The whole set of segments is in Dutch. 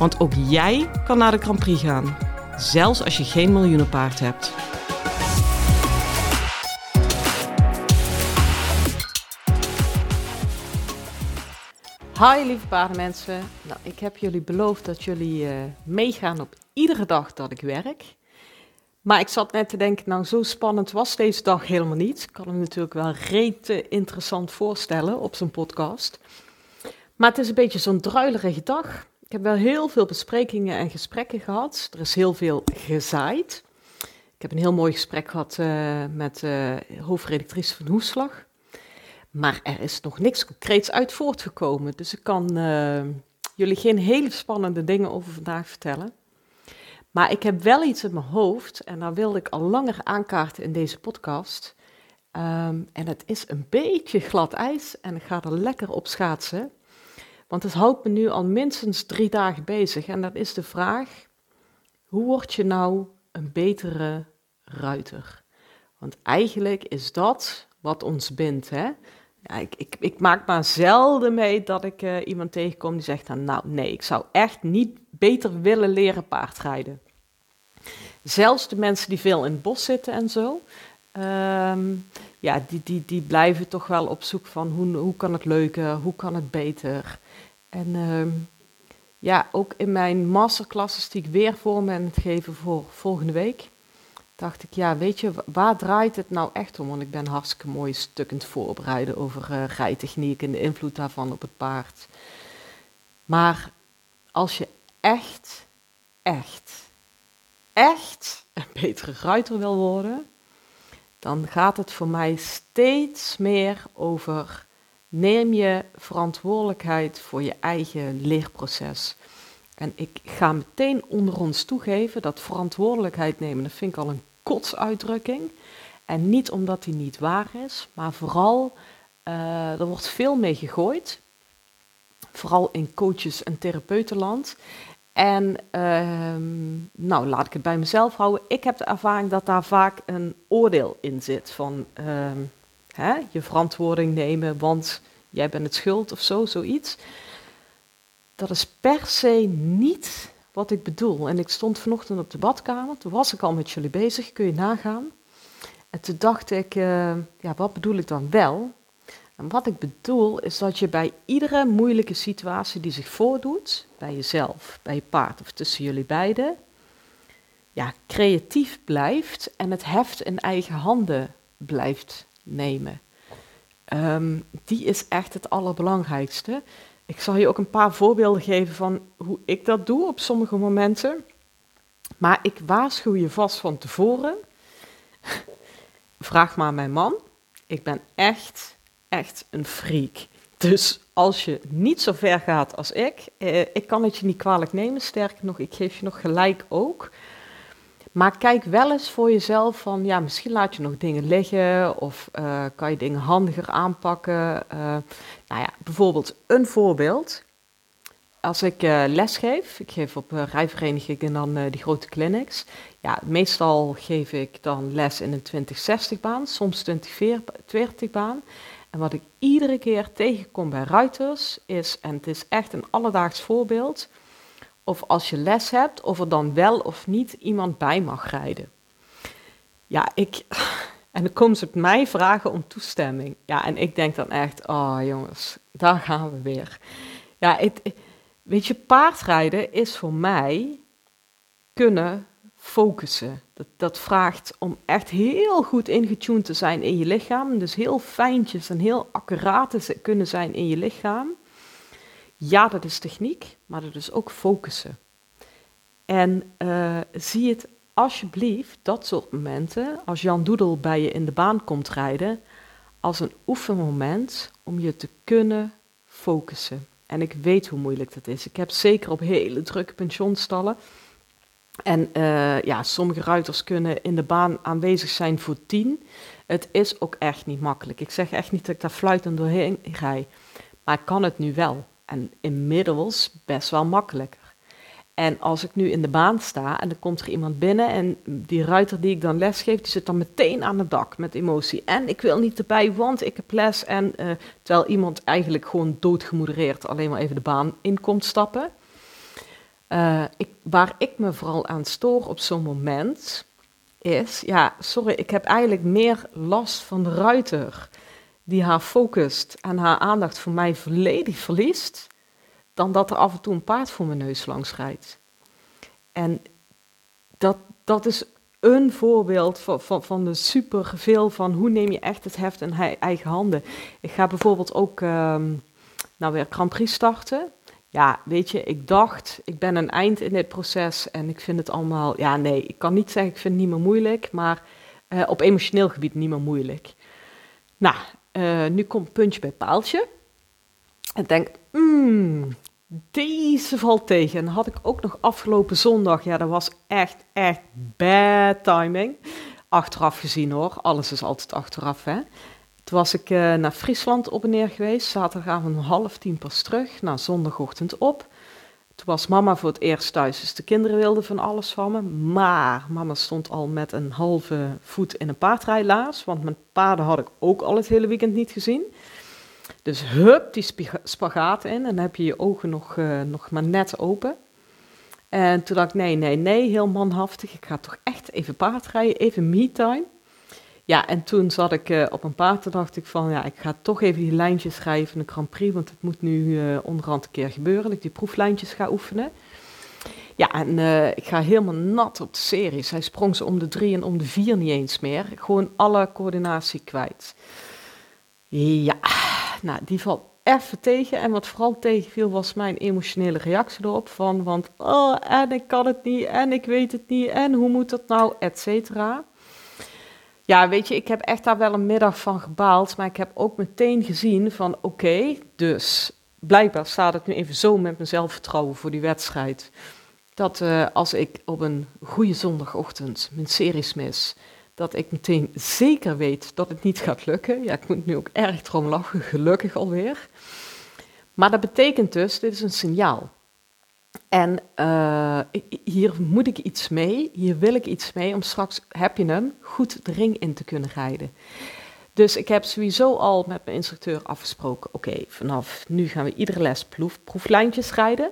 Want ook jij kan naar de Grand Prix gaan, zelfs als je geen miljoenenpaard hebt. Hi lieve paardenmensen. Nou, ik heb jullie beloofd dat jullie uh, meegaan op iedere dag dat ik werk. Maar ik zat net te denken, nou zo spannend was deze dag helemaal niet. Ik kan hem natuurlijk wel rete interessant voorstellen op zo'n podcast. Maar het is een beetje zo'n druilerige dag. Ik heb wel heel veel besprekingen en gesprekken gehad. Er is heel veel gezaaid. Ik heb een heel mooi gesprek gehad uh, met uh, hoofdredactrice van Hoeslag. Maar er is nog niks concreets uit voortgekomen. Dus ik kan uh, jullie geen hele spannende dingen over vandaag vertellen. Maar ik heb wel iets in mijn hoofd en daar wilde ik al langer aankaarten in deze podcast. Um, en het is een beetje glad ijs en ik ga er lekker op schaatsen. Want het houdt me nu al minstens drie dagen bezig. En dat is de vraag: hoe word je nou een betere ruiter? Want eigenlijk is dat wat ons bindt. Hè? Ja, ik, ik, ik, maak maar zelden mee dat ik uh, iemand tegenkom die zegt nou nee, ik zou echt niet beter willen leren paardrijden. Zelfs de mensen die veel in het bos zitten en zo, um, ja, die, die, die blijven toch wel op zoek van hoe, hoe kan het leuker, hoe kan het beter. En um, ja, ook in mijn masterclasses die ik weer voor me aan het geven voor volgende week, dacht ik, ja, weet je, waar draait het nou echt om? Want ik ben hartstikke mooi stukkend voorbereiden over uh, rijtechniek en de invloed daarvan op het paard. Maar als je echt, echt, echt een betere ruiter wil worden, dan gaat het voor mij steeds meer over neem je verantwoordelijkheid voor je eigen leerproces. En ik ga meteen onder ons toegeven dat verantwoordelijkheid nemen, dat vind ik al een kotsuitdrukking. En niet omdat die niet waar is, maar vooral, uh, er wordt veel mee gegooid. Vooral in coaches- en therapeutenland. En uh, nou, laat ik het bij mezelf houden. Ik heb de ervaring dat daar vaak een oordeel in zit van uh, hè, je verantwoording nemen, want jij bent het schuld of zo, zoiets. Dat is per se niet wat ik bedoel. En ik stond vanochtend op de badkamer, toen was ik al met jullie bezig, kun je nagaan. En toen dacht ik, uh, ja, wat bedoel ik dan wel? Wat ik bedoel is dat je bij iedere moeilijke situatie die zich voordoet, bij jezelf, bij je paard of tussen jullie beiden, ja, creatief blijft en het heft in eigen handen blijft nemen. Um, die is echt het allerbelangrijkste. Ik zal je ook een paar voorbeelden geven van hoe ik dat doe op sommige momenten. Maar ik waarschuw je vast van tevoren. Vraag maar mijn man. Ik ben echt, echt een freak. Dus als je niet zo ver gaat als ik, eh, ik kan het je niet kwalijk nemen. Sterker nog, ik geef je nog gelijk ook. Maar kijk wel eens voor jezelf van, ja, misschien laat je nog dingen liggen of uh, kan je dingen handiger aanpakken. Uh, nou ja, bijvoorbeeld een voorbeeld. Als ik uh, les geef, ik geef op rijverenigingen dan die grote clinics. Ja, meestal geef ik dan les in een 20-60 baan, soms 20-40 baan. En wat ik iedere keer tegenkom bij ruiters is, en het is echt een alledaags voorbeeld of als je les hebt, of er dan wel of niet iemand bij mag rijden. Ja, ik. En dan komen ze op mij vragen om toestemming. Ja, en ik denk dan echt, oh jongens, daar gaan we weer. Ja, het, weet je, paardrijden is voor mij kunnen focussen. Dat, dat vraagt om echt heel goed ingetuned te zijn in je lichaam. Dus heel fijntjes en heel accuraat te kunnen zijn in je lichaam. Ja, dat is techniek, maar dat is ook focussen. En uh, zie het alsjeblieft, dat soort momenten, als Jan Doedel bij je in de baan komt rijden, als een oefenmoment om je te kunnen focussen. En ik weet hoe moeilijk dat is. Ik heb zeker op hele drukke pensionstallen. En uh, ja, sommige ruiters kunnen in de baan aanwezig zijn voor tien. Het is ook echt niet makkelijk. Ik zeg echt niet dat ik daar fluitend doorheen rij. Maar ik kan het nu wel. En inmiddels best wel makkelijker. En als ik nu in de baan sta en er komt er iemand binnen en die ruiter die ik dan lesgeef, die zit dan meteen aan het dak met emotie. En ik wil niet erbij, want ik heb les. En uh, terwijl iemand eigenlijk gewoon doodgemodereerd alleen maar even de baan in komt stappen. Uh, ik, waar ik me vooral aan stoor op zo'n moment is, ja, sorry, ik heb eigenlijk meer last van de ruiter die haar focust en haar aandacht voor mij volledig verliest, dan dat er af en toe een paard voor mijn neus langs rijdt. En dat, dat is een voorbeeld van, van, van de superveel van hoe neem je echt het heft in eigen handen. Ik ga bijvoorbeeld ook um, nou weer Grand Prix starten. Ja, weet je, ik dacht, ik ben een eind in dit proces en ik vind het allemaal, ja nee, ik kan niet zeggen ik vind het niet meer moeilijk, maar uh, op emotioneel gebied niet meer moeilijk. Nou, uh, nu komt puntje bij paaltje. En denk, hmm, deze valt tegen. En had ik ook nog afgelopen zondag, ja, dat was echt, echt bad timing. Achteraf gezien hoor, alles is altijd achteraf hè. Toen was ik uh, naar Friesland op en neer geweest, zaterdagavond om half tien pas terug, nou zondagochtend op. Toen was mama voor het eerst thuis, dus de kinderen wilden van alles van me. Maar mama stond al met een halve voet in een paardrijlaars, want mijn paarden had ik ook al het hele weekend niet gezien. Dus hup, die spagaat in en dan heb je je ogen nog, uh, nog maar net open. En toen dacht ik, nee, nee, nee, heel manhaftig. Ik ga toch echt even paardrijden, even me-time. Ja, en toen zat ik uh, op een paard en dacht ik van, ja, ik ga toch even die lijntjes schrijven in de Grand Prix, want het moet nu uh, onderhand een keer gebeuren, dat ik die proeflijntjes ga oefenen. Ja, en uh, ik ga helemaal nat op de series. Hij sprong ze om de drie en om de vier niet eens meer. Gewoon alle coördinatie kwijt. Ja, nou, die valt even tegen. En wat vooral tegenviel was mijn emotionele reactie erop. Van, want, oh, en ik kan het niet, en ik weet het niet, en hoe moet dat nou, et cetera. Ja, weet je, ik heb echt daar wel een middag van gebaald. Maar ik heb ook meteen gezien van, oké, dus blijkbaar staat het nu even zo met mijn zelfvertrouwen voor die wedstrijd. Dat uh, als ik op een goede zondagochtend mijn series mis dat ik meteen zeker weet dat het niet gaat lukken. Ja, ik moet nu ook erg erom lachen, gelukkig alweer. Maar dat betekent dus, dit is een signaal. En uh, hier moet ik iets mee, hier wil ik iets mee, om straks, heb je hem, goed de ring in te kunnen rijden. Dus ik heb sowieso al met mijn instructeur afgesproken, oké, vanaf nu gaan we iedere les proef, proeflijntjes rijden.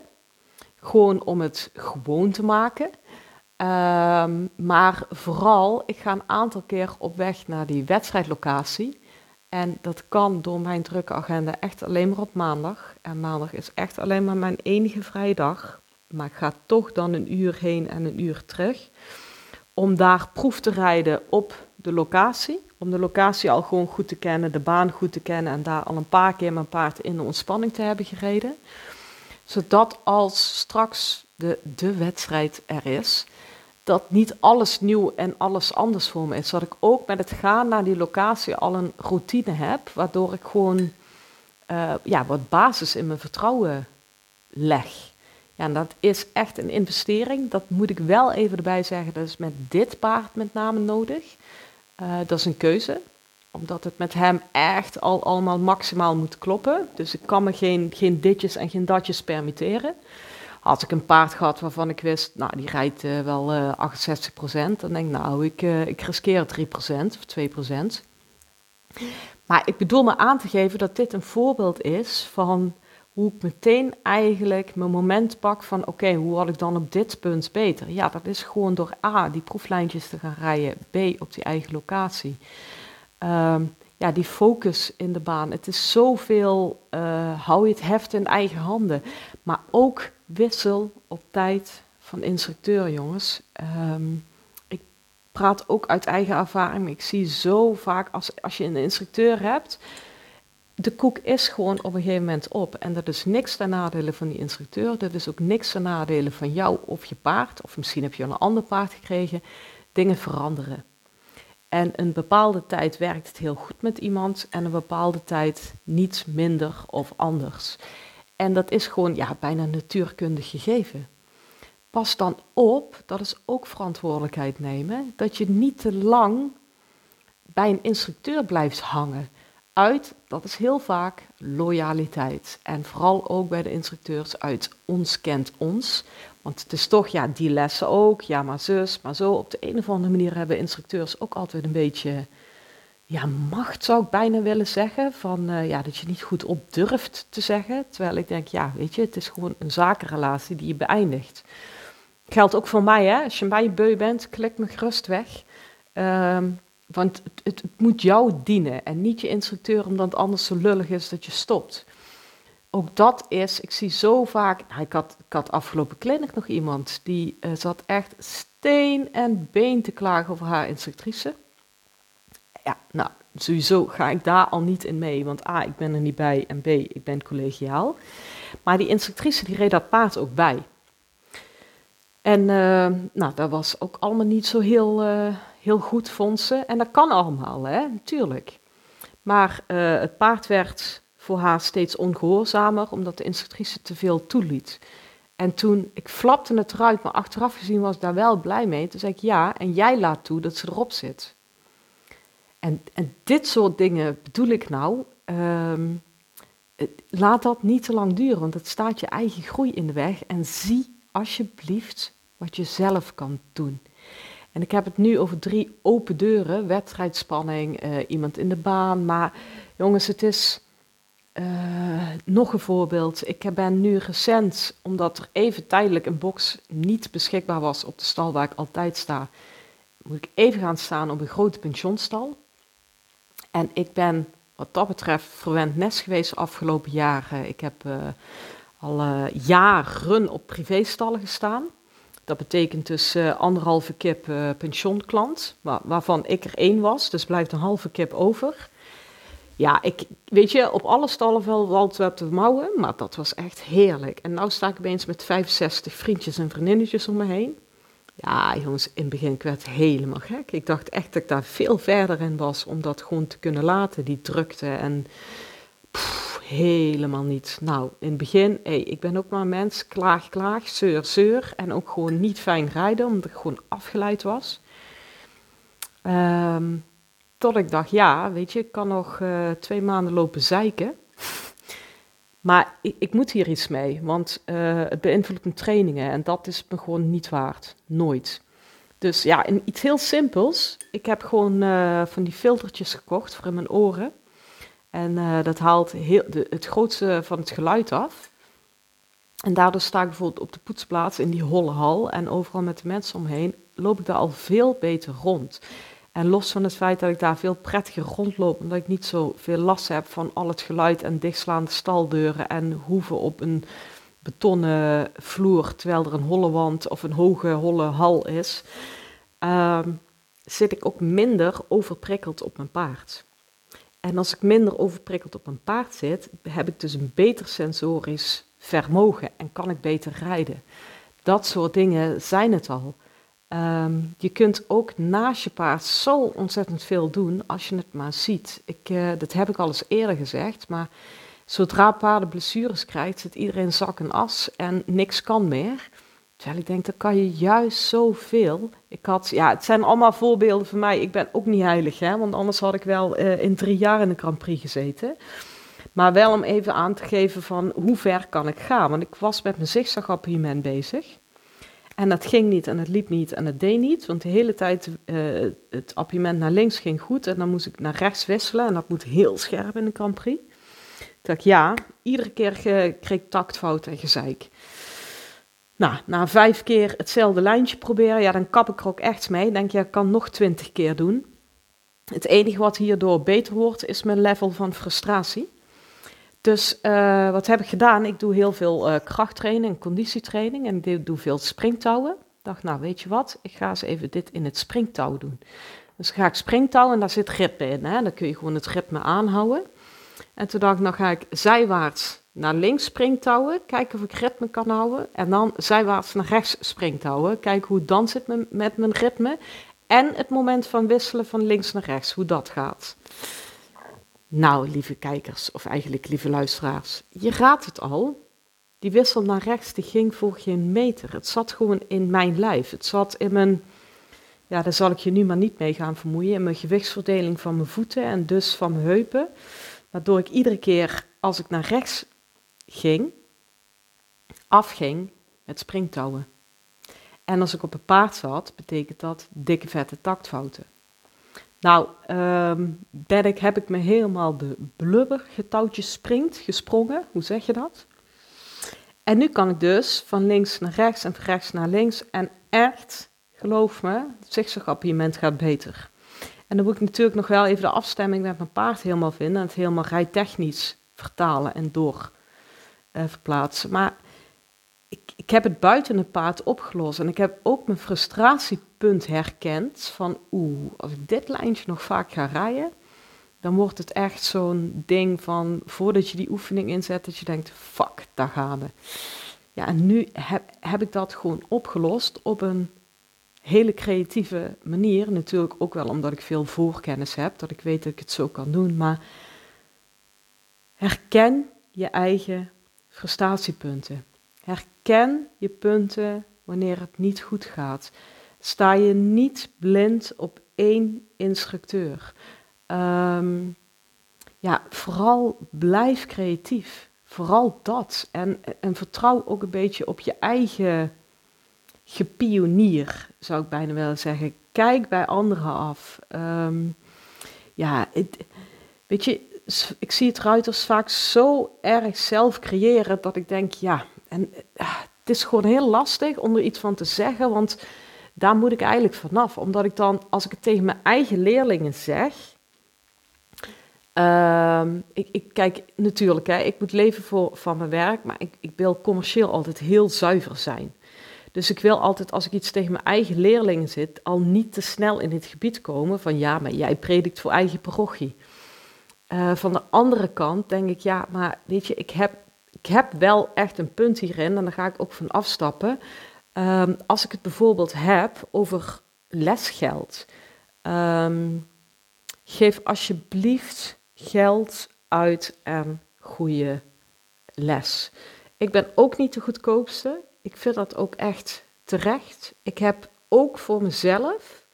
Gewoon om het gewoon te maken. Um, maar vooral, ik ga een aantal keer op weg naar die wedstrijdlocatie. En dat kan door mijn drukke agenda echt alleen maar op maandag. En maandag is echt alleen maar mijn enige vrije dag. Maar ik ga toch dan een uur heen en een uur terug. Om daar proef te rijden op de locatie. Om de locatie al gewoon goed te kennen, de baan goed te kennen. En daar al een paar keer mijn paard in de ontspanning te hebben gereden. Zodat als straks de, de wedstrijd er is, dat niet alles nieuw en alles anders voor me is. Dat ik ook met het gaan naar die locatie al een routine heb, waardoor ik gewoon uh, ja, wat basis in mijn vertrouwen leg. Ja, en dat is echt een investering. Dat moet ik wel even erbij zeggen. Dat is met dit paard met name nodig. Uh, dat is een keuze. Omdat het met hem echt al allemaal maximaal moet kloppen. Dus ik kan me geen, geen ditjes en geen datjes permitteren. Had ik een paard gehad waarvan ik wist, nou die rijdt uh, wel uh, 68% dan denk ik, nou ik, uh, ik riskeer 3% of 2% Maar ik bedoel me aan te geven dat dit een voorbeeld is van hoe ik meteen eigenlijk mijn moment pak van oké, hoe had ik dan op dit punt beter? Ja, dat is gewoon door A, die proeflijntjes te gaan rijden, B, op die eigen locatie. Um, ja, die focus in de baan. Het is zoveel, hou je het heft in eigen handen. Maar ook wissel op tijd van instructeur, jongens. Um, ik praat ook uit eigen ervaring. Ik zie zo vaak, als, als je een instructeur hebt, de koek is gewoon op een gegeven moment op. En dat is niks ten nadele van die instructeur. Dat is ook niks ten nadele van jou of je paard. Of misschien heb je een ander paard gekregen. Dingen veranderen. En een bepaalde tijd werkt het heel goed met iemand en een bepaalde tijd niet minder of anders. En dat is gewoon ja, bijna natuurkundig gegeven. Pas dan op, dat is ook verantwoordelijkheid nemen, dat je niet te lang bij een instructeur blijft hangen. Uit, dat is heel vaak loyaliteit. En vooral ook bij de instructeurs uit ons kent ons. Want het is toch, ja, die lessen ook, ja, maar zus, maar zo. Op de een of andere manier hebben instructeurs ook altijd een beetje, ja, macht zou ik bijna willen zeggen. Van, uh, ja, dat je niet goed op durft te zeggen. Terwijl ik denk, ja, weet je, het is gewoon een zakenrelatie die je beëindigt. Geldt ook voor mij, hè. Als je je beu bent, klik me gerust weg. Um, want het, het, moet jou dienen en niet je instructeur, omdat het anders zo lullig is dat je stopt. Ook dat is, ik zie zo vaak. Nou, ik, had, afgelopen clinic nog iemand die uh, zat echt steen en been te klagen over haar instructrice. Ja, nou, sowieso ga ik daar al niet in mee, want A, ik ben er niet bij en B, ik ben collegiaal. Maar die instructrice die reed dat paard ook bij. En uh, nou, dat was ook allemaal niet zo heel, uh, heel goed, vond ze. En dat kan allemaal, hè, natuurlijk. Maar uh, het paard werd voor haar steeds ongehoorzamer, omdat de instructrice te veel toeliet. En toen, ik flapte het eruit, maar achteraf gezien was ik daar wel blij mee. Toen zei ik ja, en jij laat toe dat ze erop zit. En, en dit soort dingen bedoel ik nou. Um, laat dat niet te lang duren, want het staat je eigen groei in de weg. En zie alsjeblieft wat je zelf kan doen. En ik heb het nu over drie open deuren, wedstrijdspanning, uh, iemand in de baan. Maar jongens, het is uh, nog een voorbeeld. Ik ben nu recent, omdat er even tijdelijk een box niet beschikbaar was op de stal waar ik altijd sta, moet ik even gaan staan op een grote pensionstal. En ik ben wat dat betreft verwend nest geweest de afgelopen jaren. Ik heb uh, al jaren op privéstallen gestaan. Dat betekent dus uh, anderhalve kip pensionklant, waar, waarvan ik er één was, dus blijft een halve kip over. Ja, ik, weet je, op alle stallen wel wat te mouwen, maar dat was echt heerlijk. En nu sta ik opeens met 65 vriendjes en vriendinnetjes om me heen. Ja, jongens, in het begin ik helemaal gek. Ik dacht echt dat ik daar veel verder in was om dat gewoon te kunnen laten, die drukte. En helemaal niet. Nou, in het begin, hey, ik ben ook maar een mens, klaag, klaag, zeur, zeur. En ook gewoon niet fijn rijden, omdat ik gewoon afgeleid was. Um, tot ik dacht, ja, weet je, ik kan nog uh, twee maanden lopen zeiken. Maar ik, ik, moet hier iets mee, want uh, het beïnvloedt mijn trainingen en dat is me gewoon niet waard. Nooit. Dus ja, iets heel simpels. Ik heb gewoon uh, van die filtertjes gekocht voor in mijn oren. En uh, dat haalt heel, de, het grootste van het geluid af. En daardoor sta ik bijvoorbeeld op de poetsplaats in die holle hal en overal met de mensen omheen, loop ik daar al veel beter rond. En los van het feit dat ik daar veel prettiger rondloop, omdat ik niet zo veel last heb van al het geluid en dichtslaande staldeuren en hoeven op een betonnen vloer, terwijl er een holle wand of een hoge holle hal is, uh, zit ik ook minder overprikkeld op mijn paard. En als ik minder overprikkeld op een paard zit, heb ik dus een beter sensorisch vermogen en kan ik beter rijden. Dat soort dingen zijn het al. Um, je kunt ook naast je paard zo ontzettend veel doen als je het maar ziet. Ik, uh, dat heb ik al eens eerder gezegd, maar zodra paarden blessures krijgt, zit iedereen zak en as en niks kan meer. Terwijl ik denk, dan kan je juist zoveel. Ik had, ja, het zijn allemaal voorbeelden van mij. Ik ben ook niet heilig, hè, want anders had ik wel uh, in drie jaar in de Grand Prix gezeten. Maar wel om even aan te geven van hoe ver kan ik gaan. Want ik was met mijn zigzagappartement bezig. En dat ging niet en het liep niet en het deed niet. Want de hele tijd uh, het appartement naar links ging goed. En dan moest ik naar rechts wisselen. En dat moet heel scherp in de Grand Prix. Toen dacht ik, ja, iedere keer kreeg ik taktfout en gezeik. Nou, na vijf keer hetzelfde lijntje proberen, ja, dan kap ik er ook echt mee. Denk je, ik kan nog twintig keer doen. Het enige wat hierdoor beter wordt, is mijn level van frustratie. Dus uh, wat heb ik gedaan? Ik doe heel veel uh, krachttraining conditietraining en ik doe veel springtouwen. Ik dacht, nou weet je wat, ik ga eens even dit in het springtouw doen. Dus ga ik springtouwen en daar zit ritme in. Hè? Dan kun je gewoon het ritme aanhouden. En toen dacht ik, nou ga ik zijwaarts naar links springtouwen, kijken of ik ritme kan houden. En dan zijwaarts naar rechts springtouwen, kijken hoe dan zit met mijn ritme. En het moment van wisselen van links naar rechts, hoe dat gaat. Nou, lieve kijkers, of eigenlijk lieve luisteraars, je raadt het al. die wissel naar rechts, die ging voor geen meter. Het zat gewoon in mijn lijf. Het zat in mijn, ja, daar zal ik je nu maar niet mee gaan vermoeien, in mijn gewichtsverdeling van mijn voeten en dus van mijn heupen. Waardoor ik iedere keer als ik naar rechts ging, afging met springtouwen. En als ik op een paard zat, betekent dat dikke vette taktfouten. Nou, um, ben ik, heb ik me helemaal de blubber getouwtjes springt, gesprongen, hoe zeg je dat? En nu kan ik dus van links naar rechts en van rechts naar links. En echt, geloof me, het zigzagappiëment gaat beter. En dan moet ik natuurlijk nog wel even de afstemming met mijn paard helemaal vinden. En het helemaal rijtechnisch vertalen en door verplaatsen. Maar ik, heb het buiten het paard opgelost. En ik heb ook mijn frustratiepunt herkend. Van oeh, als ik dit lijntje nog vaak ga rijden. Dan wordt het echt zo'n ding van voordat je die oefening inzet. Dat je denkt, fuck, daar gaan we. Ja, en nu heb, heb ik dat gewoon opgelost op een hele creatieve manier. Natuurlijk ook wel omdat ik veel voorkennis heb, dat ik weet dat ik het zo kan doen. Maar herken je eigen frustatiepunten. Herken je punten wanneer het niet goed gaat. Sta je niet blind op één instructeur. Ehm, ja, vooral blijf creatief. Vooral dat. En, en vertrouw ook een beetje op je eigen gepionier, zou ik bijna willen zeggen. Kijk bij anderen af. Ehm, ja, het, weet je, ik zie het ruiters vaak zo erg zelf creëren dat ik denk, ja, en uh, het is gewoon heel lastig om er iets van te zeggen, want daar moet ik eigenlijk vanaf. Omdat ik dan, als ik het tegen mijn eigen leerlingen zeg, uh, ik, ik, kijk, natuurlijk, hè, ik moet leven voor, van mijn werk, maar ik, ik wil commercieel altijd heel zuiver zijn. Dus ik wil altijd, als ik iets tegen mijn eigen leerlingen zit, al niet te snel in het gebied komen van ja, maar jij predikt voor eigen parochie. Uh, van de andere kant denk ik, ja, maar weet je, ik heb, ik heb wel echt een punt hierin en daar ga ik ook van afstappen. Um, als ik het bijvoorbeeld heb over lesgeld. Um, geef alsjeblieft geld uit aan goede les. Ik ben ook niet de goedkoopste ik vind dat ook echt terecht. Ik heb ook voor mezelf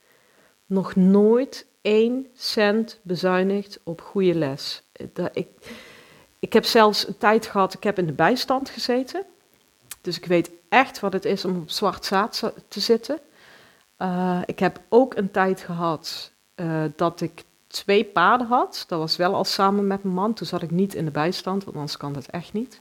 nog nooit één cent bezuinigd op goede les. Ik, ik heb zelfs een tijd gehad, ik heb in de bijstand gezeten. Dus ik weet echt wat het is om op zwart zaad te zitten. Uh, ik heb ook een tijd gehad uh, dat ik twee paarden had. Dat was wel al samen met mijn man. Toen zat ik niet in de bijstand, want anders kan dat echt niet.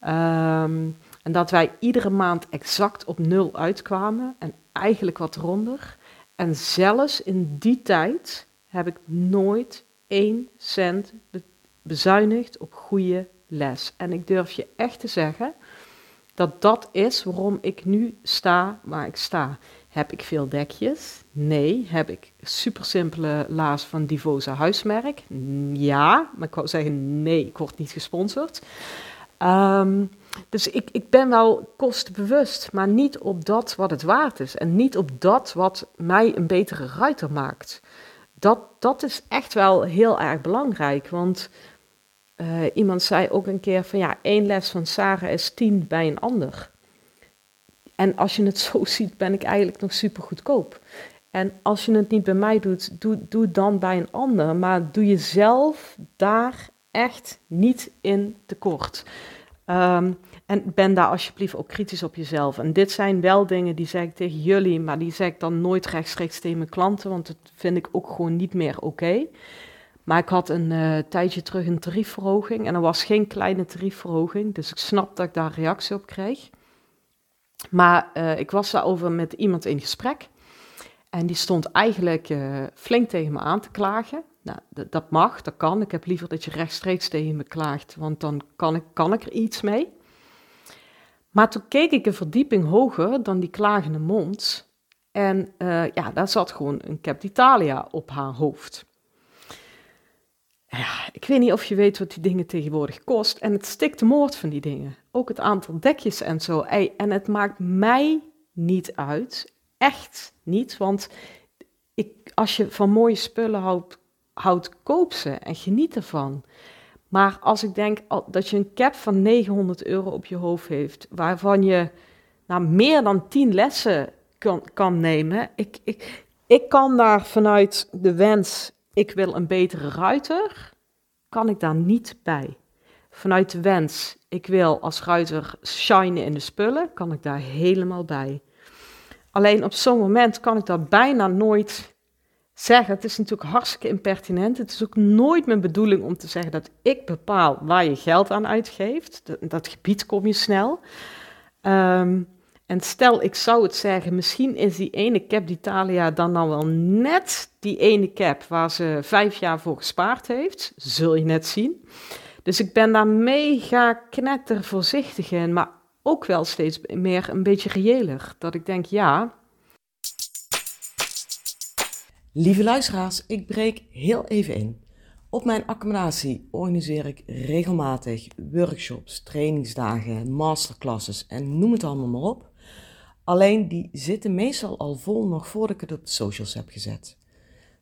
Um, en dat wij iedere maand exact op nul uitkwamen en eigenlijk wat ronder. En zelfs in die tijd heb ik nooit één cent bezuinigd op goede les. En ik durf je echt te zeggen dat dat is waarom ik nu sta waar ik sta. Heb ik veel dekjes? Nee. Heb ik super simpele laars van Divosa huismerk? Ja, maar ik wou zeggen nee, ik word niet gesponsord. Um, dus ik, ik ben wel kostenbewust, maar niet op dat wat het waard is. En niet op dat wat mij een betere ruiter maakt. Dat, dat is echt wel heel erg belangrijk. Want uh, iemand zei ook een keer van ja, één les van Sarah is tien bij een ander. En als je het zo ziet, ben ik eigenlijk nog super goedkoop. En als je het niet bij mij doet, doe, doe dan bij een ander. Maar doe jezelf daar echt niet in tekort. Um, en ben daar alsjeblieft ook kritisch op jezelf. En dit zijn wel dingen die zeg ik tegen jullie, maar die zeg ik dan nooit rechtstreeks tegen mijn klanten, want dat vind ik ook gewoon niet meer oké. Maar ik had een uh, tijdje terug een tariefverhoging en er was geen kleine tariefverhoging, dus ik snap dat ik daar reactie op kreeg. Maar uh, ik was daarover met iemand in gesprek en die stond eigenlijk uh, flink tegen me aan te klagen. Nou, dat mag, dat kan. Ik heb liever dat je rechtstreeks tegen me klaagt, want dan kan ik, kan ik er iets mee. Maar toen keek ik een verdieping hoger dan die klagende mond. En ja, daar zat gewoon een Cap d'Italia op haar hoofd. Ja, ik weet niet of je weet wat die dingen tegenwoordig kost. En het stikt de moord van die dingen. Ook het aantal dekjes en zo. En het maakt mij niet uit. Echt niet. Want ik, als je van mooie spullen houdt, houd, koop ze en geniet ervan. Maar als ik denk dat je een cap van 900 euro op je hoofd heeft, waarvan je nou, meer dan 10 lessen kan, kan nemen, ik, ik, ik kan daar vanuit de wens, ik wil een betere ruiter, kan ik daar niet bij. Vanuit de wens, ik wil als ruiter shinen in de spullen, kan ik daar helemaal bij. Alleen op zo'n moment kan ik dat bijna nooit zeggen. Het is natuurlijk hartstikke impertinent. Het is ook nooit mijn bedoeling om te zeggen dat ik bepaal waar je geld aan uitgeeft. Dat, dat gebied kom je snel. Ehm, en stel, ik zou het zeggen, misschien is die ene cap d'Italia dan nou wel net die ene cap waar ze vijf jaar voor gespaard heeft. Zul je net zien. Dus ik ben daar mega knetter voorzichtig in, maar ook wel steeds meer een beetje reëler. Dat ik denk, ja. Lieve luisteraars, ik breek heel even in. Op mijn accommodatie organiseer ik regelmatig workshops, trainingsdagen, masterclasses en noem het allemaal maar op. Alleen die zitten meestal al vol nog voordat ik het op de socials heb gezet.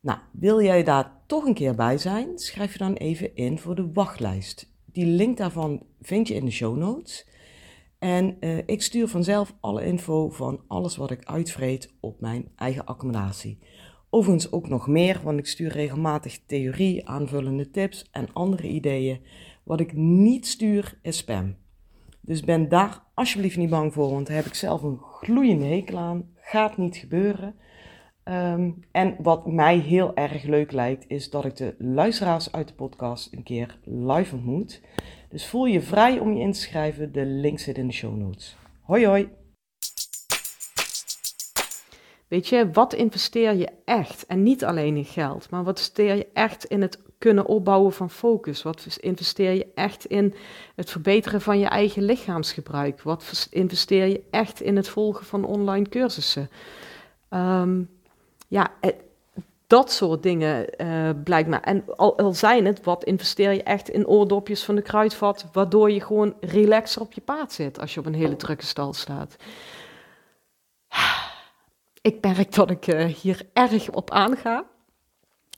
Nou, wil jij daar toch een keer bij zijn? Schrijf je dan even in voor de wachtlijst. Die link daarvan vind je in de show notes. En uh, ik stuur vanzelf alle info van alles wat ik uitvreet op mijn eigen accommodatie. Overigens ook nog meer, want ik stuur regelmatig theorie, aanvullende tips en andere ideeën. Wat ik niet stuur is spam. Dus ben daar alsjeblieft niet bang voor, want daar heb ik zelf een gloeiende hekel aan. Gaat niet gebeuren. Um, en wat mij heel erg leuk lijkt, is dat ik de luisteraars uit de podcast een keer live ontmoet. Dus voel je vrij om je in te schrijven. De link zit in de show notes. Hoi hoi! Weet je, wat investeer je echt? En niet alleen in geld, maar wat investeer je echt in het kunnen opbouwen van focus? Wat investeer je echt in het verbeteren van je eigen lichaamsgebruik? Wat investeer je echt in het volgen van online cursussen? Um, ja, dat soort dingen uh, blijkt me. En al, zijn het, wat investeer je echt in oordopjes van de kruidvat, waardoor je gewoon relaxer op je paard zit als je op een hele drukke stal staat. Ik merk dat ik uh, hier erg op aanga.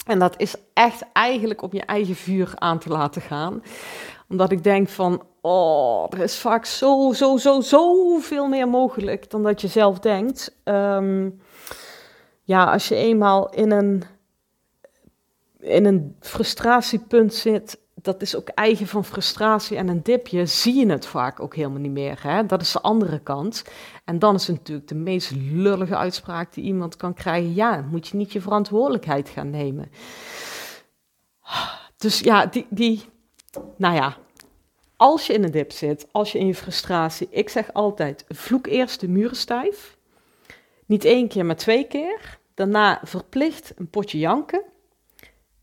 En dat is echt eigenlijk om je eigen vuur aan te laten gaan. Omdat ik denk van, oh, er is vaak zo, zo, zo, zo veel meer mogelijk dan dat je zelf denkt. Um, ja, als je eenmaal in een, in een frustratiepunt zit, dat is ook eigen van frustratie en een dipje, zie je het vaak ook helemaal niet meer. Hè? Dat is de andere kant. En dan is het natuurlijk de meest lullige uitspraak die iemand kan krijgen. Ja, moet je niet je verantwoordelijkheid gaan nemen. Dus ja, die, die nou ja, als je in een dip zit, als je in je frustratie, ik zeg altijd, vloek eerst de muren stijf. Niet één keer, maar twee keer. Daarna verplicht een potje janken.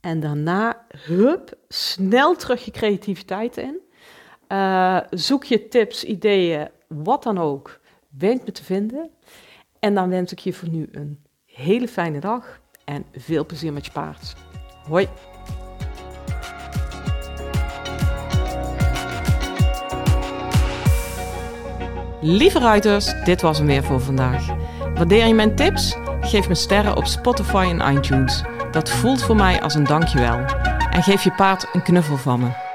En daarna, hup, snel terug je creativiteit in. Uh, zoek je tips, ideeën, wat dan ook. Weet me te vinden. En dan wens ik je voor nu een hele fijne dag en veel plezier met je paard. Hoi! Lieve ruiters, dit was hem weer voor vandaag. Waardeer je mijn tips? Geef me sterren op Spotify en iTunes. Dat voelt voor mij als een dankjewel. En geef je paard een knuffel van me.